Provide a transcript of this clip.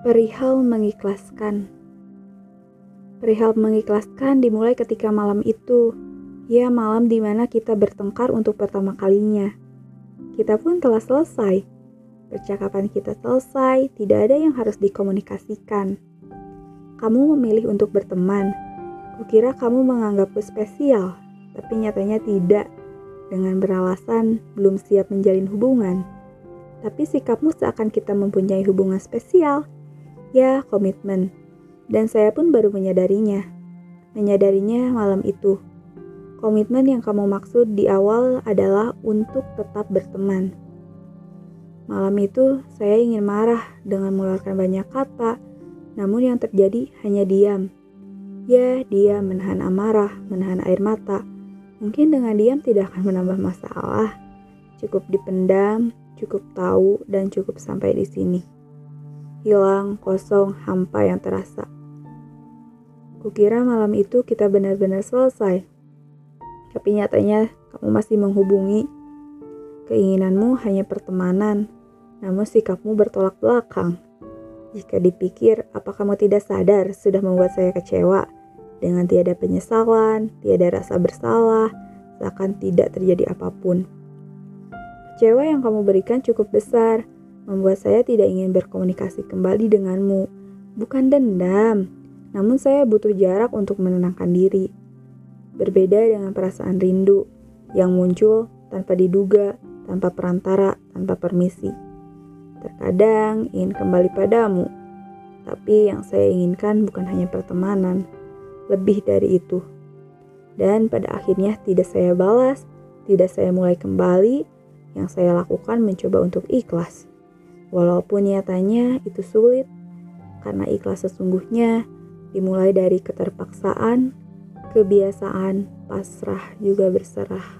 Perihal mengikhlaskan. Perihal mengikhlaskan dimulai ketika malam itu. Ya, malam di mana kita bertengkar untuk pertama kalinya. Kita pun telah selesai. Percakapan kita selesai, tidak ada yang harus dikomunikasikan. Kamu memilih untuk berteman. Kukira kamu menganggapku spesial, tapi nyatanya tidak. Dengan beralasan belum siap menjalin hubungan. Tapi sikapmu seakan kita mempunyai hubungan spesial Ya, komitmen. Dan saya pun baru menyadarinya. Menyadarinya malam itu. Komitmen yang kamu maksud di awal adalah untuk tetap berteman. Malam itu saya ingin marah dengan mengeluarkan banyak kata, namun yang terjadi hanya diam. Ya, diam menahan amarah, menahan air mata. Mungkin dengan diam tidak akan menambah masalah. Cukup dipendam, cukup tahu, dan cukup sampai di sini hilang, kosong, hampa yang terasa. Kukira malam itu kita benar-benar selesai. Tapi nyatanya kamu masih menghubungi. Keinginanmu hanya pertemanan, namun sikapmu bertolak belakang. Jika dipikir, apa kamu tidak sadar sudah membuat saya kecewa dengan tiada penyesalan, tiada rasa bersalah, seakan tidak terjadi apa pun. Kecewa yang kamu berikan cukup besar, membuat saya tidak ingin berkomunikasi kembali denganmu. Bukan dendam, namun saya butuh jarak untuk menenangkan diri. Berbeda dengan perasaan rindu yang muncul tanpa diduga, tanpa perantara, tanpa permisi. Terkadang ingin kembali padamu, tapi yang saya inginkan bukan hanya pertemanan, lebih dari itu. Dan pada akhirnya tidak saya balas, tidak saya mulai kembali, yang saya lakukan mencoba untuk ikhlas. Walaupun nyatanya itu sulit, karena ikhlas sesungguhnya dimulai dari keterpaksaan, kebiasaan, pasrah, juga berserah.